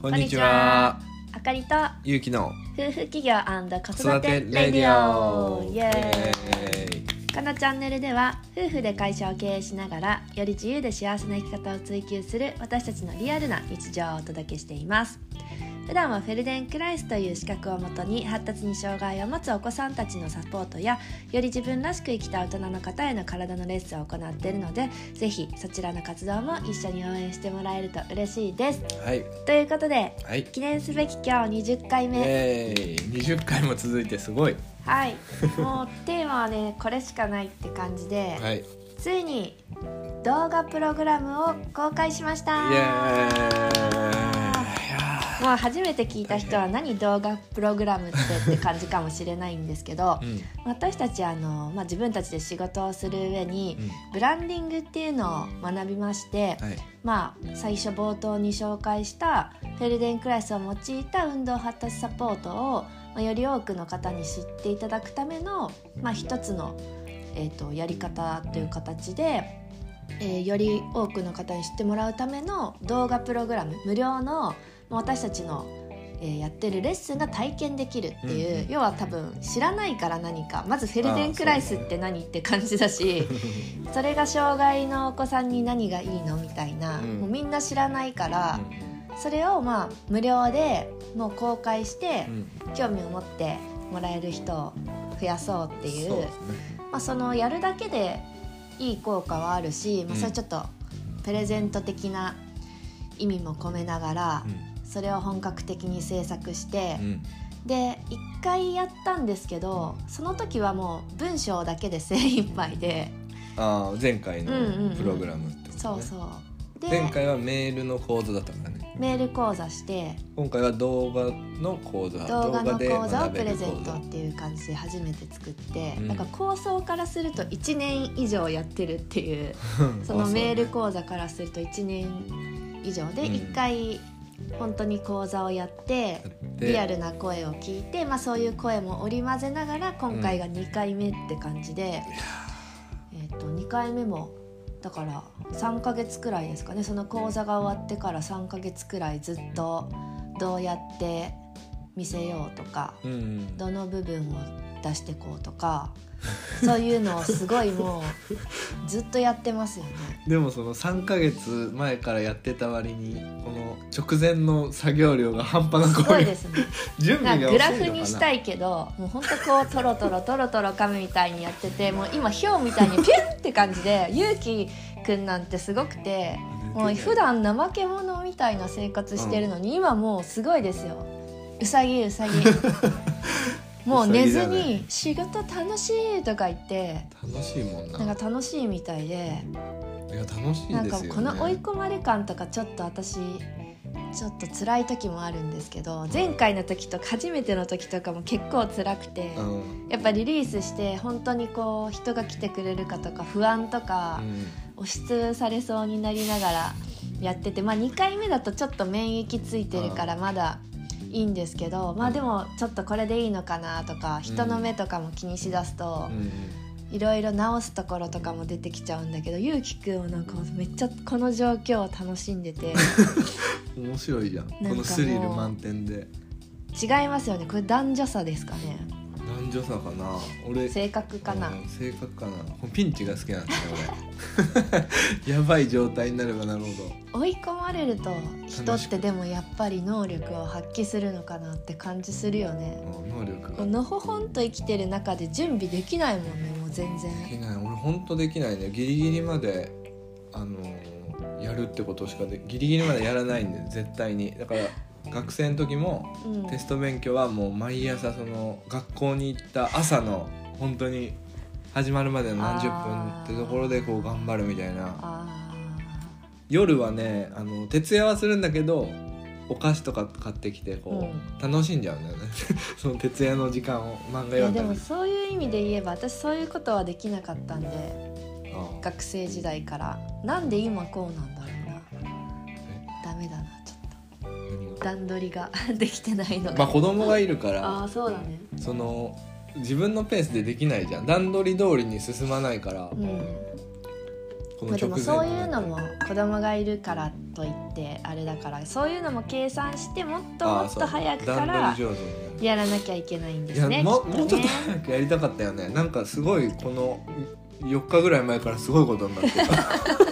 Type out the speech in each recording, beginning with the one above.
こんにちは。あかりと。ゆうきの。夫婦企業子子育育ててレディィオ。オ。イエーイ。このチャンネルでは夫婦で会社を経営しながらより自由で幸せな生き方を追求する私たちのリアルな日常をお届けしています普段はフェルデンクライスという資格をもとに発達に障害を持つお子さんたちのサポートやより自分らしく生きた大人の方への体のレッスンを行っているのでぜひそちらの活動も一緒に応援してもらえると嬉しいですはい。ということではい。記念すべき今日20回目えー、20回も続いてすごい。はいもうテーマはね これしかないって感じで、はい。イついに動画プログラムを公開しましたエーイ。いやもう初めて聞いた人は何動画プログラムってって感じかもしれないんですけどーうん。私たちあの、まあ、自分たちで仕事をする上にうんブランディングっていうのを学びまして、はい。まあ、最初冒頭に紹介したフェルデンクライスを用いた運動発達サポートを、まあ、より多くの方に知っていただくための、まあ、一つの、えー、とやり方という形で、えーより多くの方に知ってもらうための動画プログラム無料のまあ私たちの、えーやってるレッスンが体験できるっていう、うんうん要は多分知らないから何かまずフェルデンクライスって何って感じだし。それが障害のお子さんに何がいいのみたいな、うんもうみんな知らないから、それをまあ無料でもう公開してうん。うん興味を持ってもらえる人を増やそうっていうね。まあ、そのやるだけでいい効果はあるし、まあ、うんそれちょっとプレゼント的な意味も込めながら、それを本格的に制作してう、ん。で1回やったんですけどその時はもう文章だけで精一杯で。ああ、前回のプログラムってことね。そうそうで前回はメールの講座だったからね。メール講座して今回は動画の講座。動画ので講座をプレゼントっていう感じで初めて作って、うんなんか構想からすると1年以上やってるっていう そのメール講座からすると1年以上でうん1回本当に講座をやってでリアルな声を聞いて、まあ、そういう声も織り交ぜながら今回が2回目って感じで、えー、と2回目もだから3ヶ月くらいですかね。その講座が終わってから3ヶ月くらいずっとどうやって見せようとかうん。どの部分を出してこうとかそういうのをすごいもうずっとやってますよね。でもその3ヶ月前からやってた割にこの直前の作業量が半端なすく多いごいですね。準備がグラフにしたいけどもうほんとこうトロトロトロトロ紙みたいにやっててもう今ひょうみたいにピュンって感じでゆうきくんなんてすごくてもう普段怠け者みたいな生活してるのに、今もうすごいですよ うさぎうさぎもう寝ずに「仕事楽しい」とか言って楽しいもんな。なんか楽しいみたいでいや楽しいですよね。なんかこの追い込まれ感とかちょっと私ちょっと辛い時もあるんですけど前回の時とか初めての時とかも結構辛くて、うん。やっぱリリースして本当にこう人が来てくれるかとか不安とか押しつぶされそうになりながらやっててまあ2回目だとちょっと免疫ついてるからまだいいんですけどまあでもちょっとこれでいいのかなとか人の目とかも気にしだすとうん。いろいろ直すところとかも出てきちゃうんだけどゆうきくんはなんかめっちゃこの状況を楽しんでて。う ん面白いじゃん。このスリル満点で。違いますよね。これ男女差ですかね男女差かな。俺性格かな。うん性格かな。ピンチが好きなんだよ俺。やばい状態になればなるほど。追い込まれると人ってでもやっぱり能力を発揮するのかなって感じするよね。うん能力のほほんと生きてる中で準備できないもんねもう全でき然ない。俺ほんとできないね。ギリギリまであのーやるってことしかでギリギリまでやらないんで絶対に。だから学生の時もうん。テスト勉強はもう毎朝その学校に行った朝の本当に始まるまでの何十分ってところでこう頑張るみたいな。あ夜はねあの徹夜はするんだけどお菓子とか買ってきてこう、楽しんじゃうんだよね。その徹夜の時間を漫画ーいやで読んだり。もそういう意味で言えば私そういうことはできなかったんで。あ学生時代から。なんで今こうなんだろう段取りが できてないのが、まあ子供がいるかあら。あそうだね。その自分のペースでできないじゃん。段取り通りに進まないから、うん。こまあ、でもそういうのも子供がいるからといってあれだから。そういうのも計算してもっともっと早くか段ら取り上手に。なるやらなきゃいけないんでいやすねもきもうちょっとね早くやりたかったよね。なんかすごいこの4日ぐらい前からすごいことになってた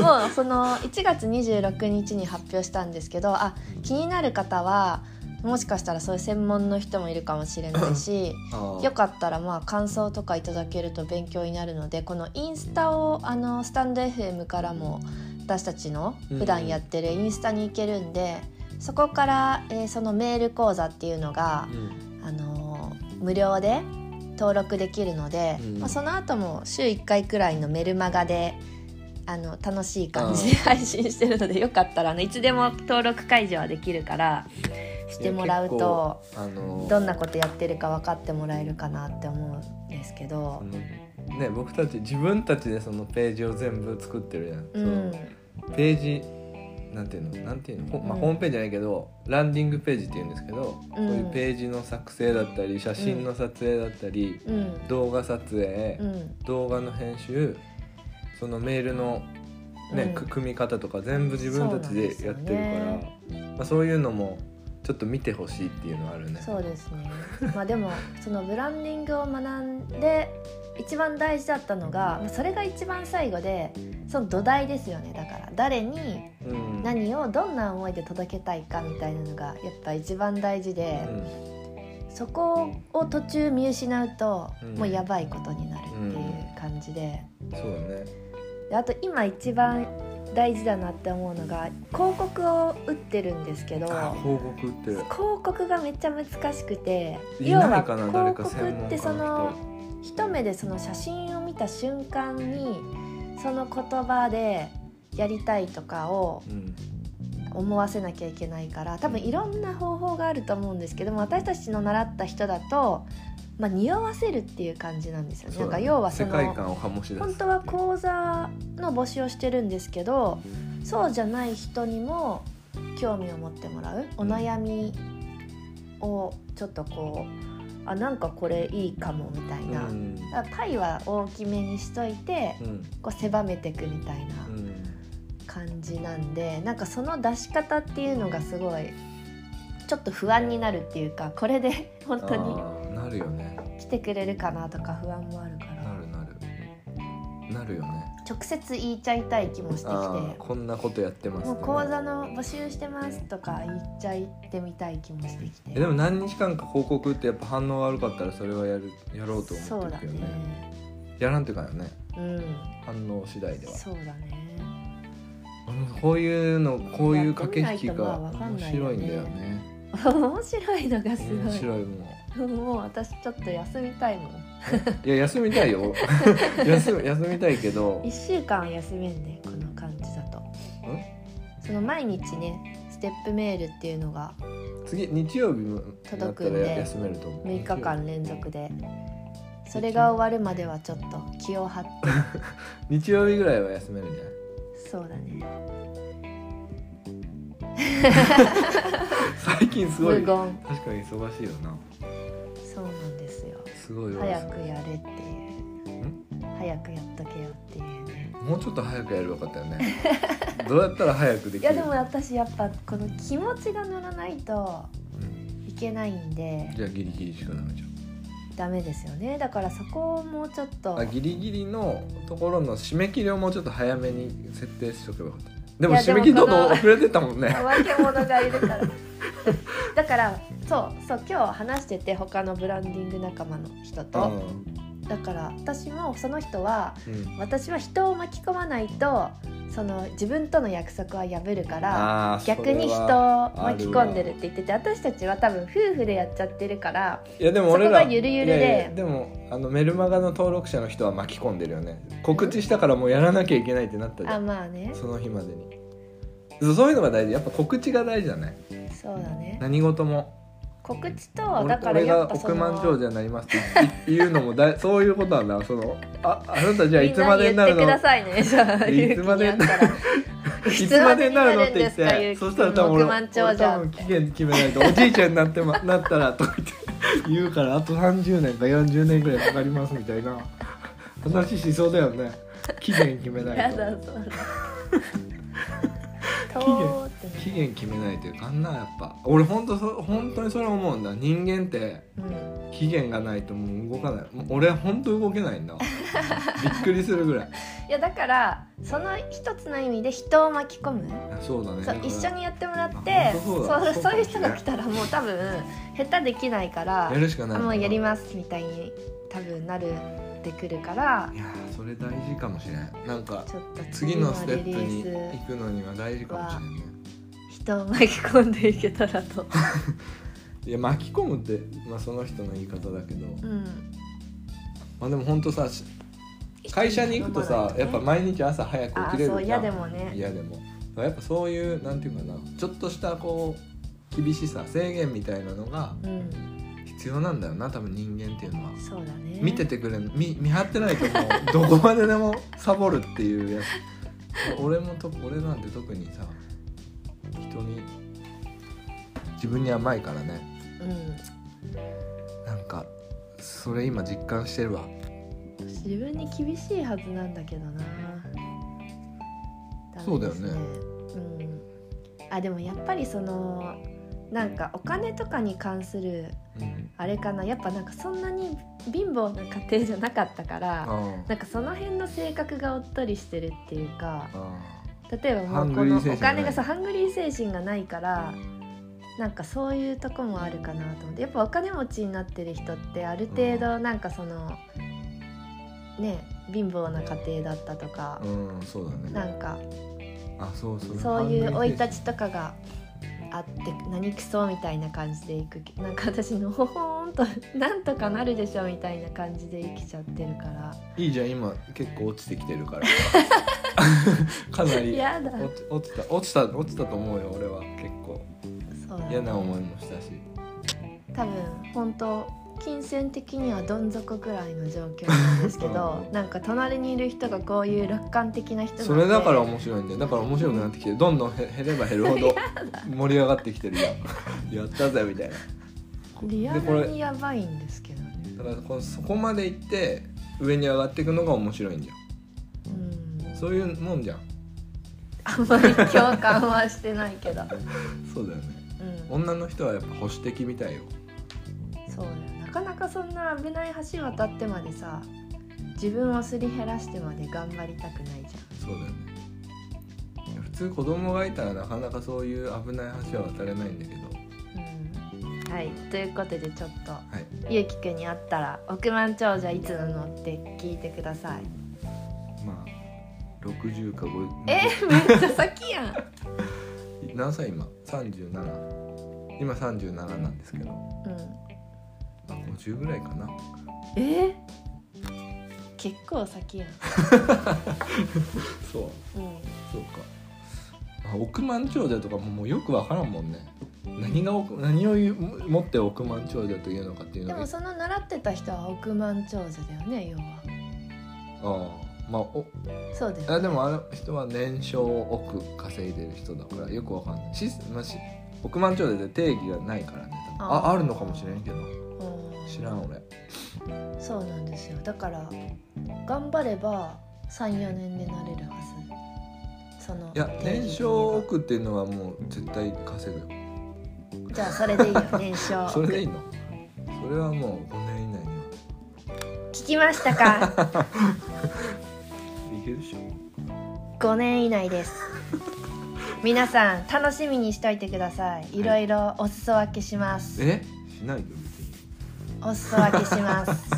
もうその1月26日に発表したんですけどあ気になる方はもしかしたらそういう専門の人もいるかもしれないしよかったらまあ感想とかいただけると勉強になるのでこのインスタをあのスタンド FM からも私たちの普段やってるインスタに行けるんで、そこから、えーそのメール講座っていうのがう、ん。あのー無料で登録できるので、うん。まあ、その後も週1回くらいのメルマガであの楽しい感じで配信してるのでよかったらあのいつでも登録解除はできるからしてもらうとあのどんなことやってるか分かってもらえるかなって思うんですけそど。のね僕たち自分たちでそのページを全部作ってるやん、うそのん、ページなんていうのなんていうの、ほまあ、うん。ホームページじゃないけどランディングページっていうんですけど、うん。そういうページの作成だったり写真の撮影だったり、うん。動画撮影、うん。動画の編集そのメールの、ねうん。く組み方とか全部自分たちでやってるからまあ、そういうのもちょっと見てほしいっていうのはあるね。そうですね。まあでもそのブランディングを学んで一番大事だったのがまあそれが一番最後でその土台ですよね。だから誰にうん。何をどんな思いで届けたいかみたいなのがやっぱ一番大事でう、ん。そこを途中見失うとうん。もうやばいことになるっていう感じで。そうだねであと今一番大事だなって思うのが広告を打ってるんですけどあ広告売ってる。広告がめっちゃ難しくて要は広告ってそのの一目でその写真を見た瞬間にその言葉でやりたいとかをうん。思わせなきゃいけないから多分いろんな方法があると思うんですけども私たちの習った人だと、まあ、匂わせるっていう感じなんですよね。なんか要はその本当は講座の募集をしてるんですけどそうじゃない人にも興味を持ってもらう。お悩みをちょっとこうあなんかこれいいかもみたいな、うん。だからパイは大きめにしといてうん。こう狭めていくみたいなうん。感じなんでなんかその出し方っていうのがすごいちょっと不安になるっていうかこれで本当になるよね。来てくれるかなとか不安もあるから。なるなる。なるよね。直接言いちゃいたい気もしてきて。こんなことやってますもう講座の募集してますとか言っちゃってみたい気もしてきて。えでも何日間か広告ってやっぱ反応悪かったらそれはやるやろうとそうだ思ってるけど。ねね。やらんっていうかよね。うん。反応次第では。そうだね。うんこういうのこういう駆け引きが面白いんだよね。面白いのがす面ごい。白いももう私ちょっと休みたいもん。う いや休みたいよ。休み休みたいけど。1週間休めんねこの感じだと。その毎日ねステップメールっていうのが次日曜日も届くんで休めると思う。6日間連続で。それが終わるまではちょっと気を張って。日曜日ぐらいは休めるんじゃない？そうだね。最近すごい。確かに忙しいよなすごいわ早くやれっていう。早くやっとけよっていうね。もうちょっと早くやればよかったよね。どうやったら早くできる？いやでも私やっぱこの気持ちが乗らないとうん。いけないんで。じゃあギリギリしかダメじゃん。ダメですよね。だからそこをもうちょっと。あギリギリのところの締め切りをもうちょっと早めに設定しとけばよかったでも締め切りどんどん遅れてたもんね。怠け者がいるから。だからそうそう今日話してて他のブランディング仲間の人と、だから私もその人はうんうん。私は人を巻き込まないとその自分との約束は破るから逆に人を巻き込んでるって言ってて私たちは多分夫婦でやっちゃってるからいやでも俺らそこがゆるゆるで。でもあのメルマガの登録者の人は巻き込んでるよね。告知したからもうやらなきゃいけないってなったじゃあんまあね。その日までに。そうそういうのが大事。やっぱ告知が大事だね。そうだね。何事も告知と俺だからやっぱそ億万長の者になりますって言うのもだいそういうことなんだその。ああなたじゃあいつまでになるの？みんな言ってくださいね。いつまでにあったら。いつまでになるのって言ってそしたら多分俺俺多分期限決めないとおじいちゃんになって、ま、なったらとか言って言うからあと30年か40年ぐらいかかりますみたいな。話しそうだよね。期限決めないと。やだそうだ。とーって期限決めないというかあんなやっぱ。俺本当そ本当にそれ思うんだ。人間ってうん。期限がないともう動かない。俺本当動けないんだ びっくりするぐらい。いやだからその一つの意味で人を巻き込む。あそうだね。そう一緒にやってもらってそうだ。そうそういそう人が来たらもう多分下手できないからやるしかない。あもうやりますみたいに多分なるってくるからいやーそれ大事かもしれないなんか次のステップに行くのには大事かもしれないね人を巻き込んでいけたらと。いや巻き込むって、まあ、その人の言い方だけど、うん。まあでも本当さし会社に行くとさやっぱ毎日朝早く起あきれる嫌でもね。嫌でも。やっぱそういうなんていうかなちょっとしたこう厳しさ制限みたいなのがうん。必要なんだよな多分人間っていうのは、そうだね。見ててくれん見見張ってないともう どこまででもサボるっていうやつ。俺もと俺なんて特にさ人に自分に甘いからね。うん。なんかそれ今実感してるわ。自分に厳しいはずなんだけどな。ダメそうだよね。うん。あでもやっぱりそのなんかお金とかに関するうん。あれかな。やっぱなんかそんなに貧乏な家庭じゃなかったからあなんかその辺の性格がおっとりしてるっていうかあ例えばもうこのお金がさハングリー精神がないからなんかそういうとこもあるかなと思って。やっぱお金持ちになってる人ってある程度なんかそのね貧乏な家庭だったとかうんそうだね。なんかあそうそうそういう生い立ちちとかがあって何くそみたいな感じでいくなんか私のほほーんとなんとかなるでしょみたいな感じで生きちゃってるから。いいじゃん今結構落ちてきてるから かなりやだ。落ち落ちた落ちた落ちたと思うよ俺は結構。そうだね。嫌な思いもしたし。多分本当金銭的にはどん底ぐらいの状況なんですけど うん。なんか隣にいる人がこういう楽観的な人なんでそれだから面白いんだよ。だから面白くなってきてどんどんへ減れば減るほど 盛り上がってきてるやんやったぜみたいな。リアでこれルにそういうもんじゃん。あんまり共感はしてないけど、そうだよね。うん、女の人はやっぱ保守的みたいよ。そうだよなかなかそんな危ない橋渡ってまでさ自分をすり減らしてまで頑張りたくないじそうだよね。普通子供がいたらなかなかそういう危ない橋は渡れないんだけど。ゃん、うん、はい。ということでちょっとはい。ゆうきくんに会ったら億万長者いつなの？って聞いてください。まあ60か50えめっちゃ先やん。何歳今？37今37なんですけど、うん。まあ、50ぐらいかな。え？結構先やん。そう。うん。そうか。あ億万長者とかももうよくわからんもんね。何が億何を持って億万長者というのかっていうのが。でもその習ってた人は億万長者だよね要は。ああまあおそうだよ、あでもあの人は年商億稼いでる人だからよくわかんない。し、まあ、し億万長者で定義がないからね。あ。あるのかもしれんけど。うん。知らん俺。そうなんですよ。だから頑張れば34年でなれるはず。そのいや年商億っていうのはもう絶対稼ぐよ。じゃあそれでいいよ 年商。それでいいの？それはもう5年以内には。聞きましたか？いけるでしょ。5年以内です。皆さん楽しみにしといてください。い。ろいろお裾分けします、え？しないよ。お裾分けします。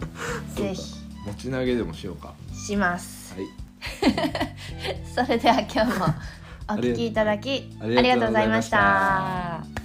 ぜひ。持ち投げでもしようか。します。はい。それでは今日もお聞きいただきありがとうございました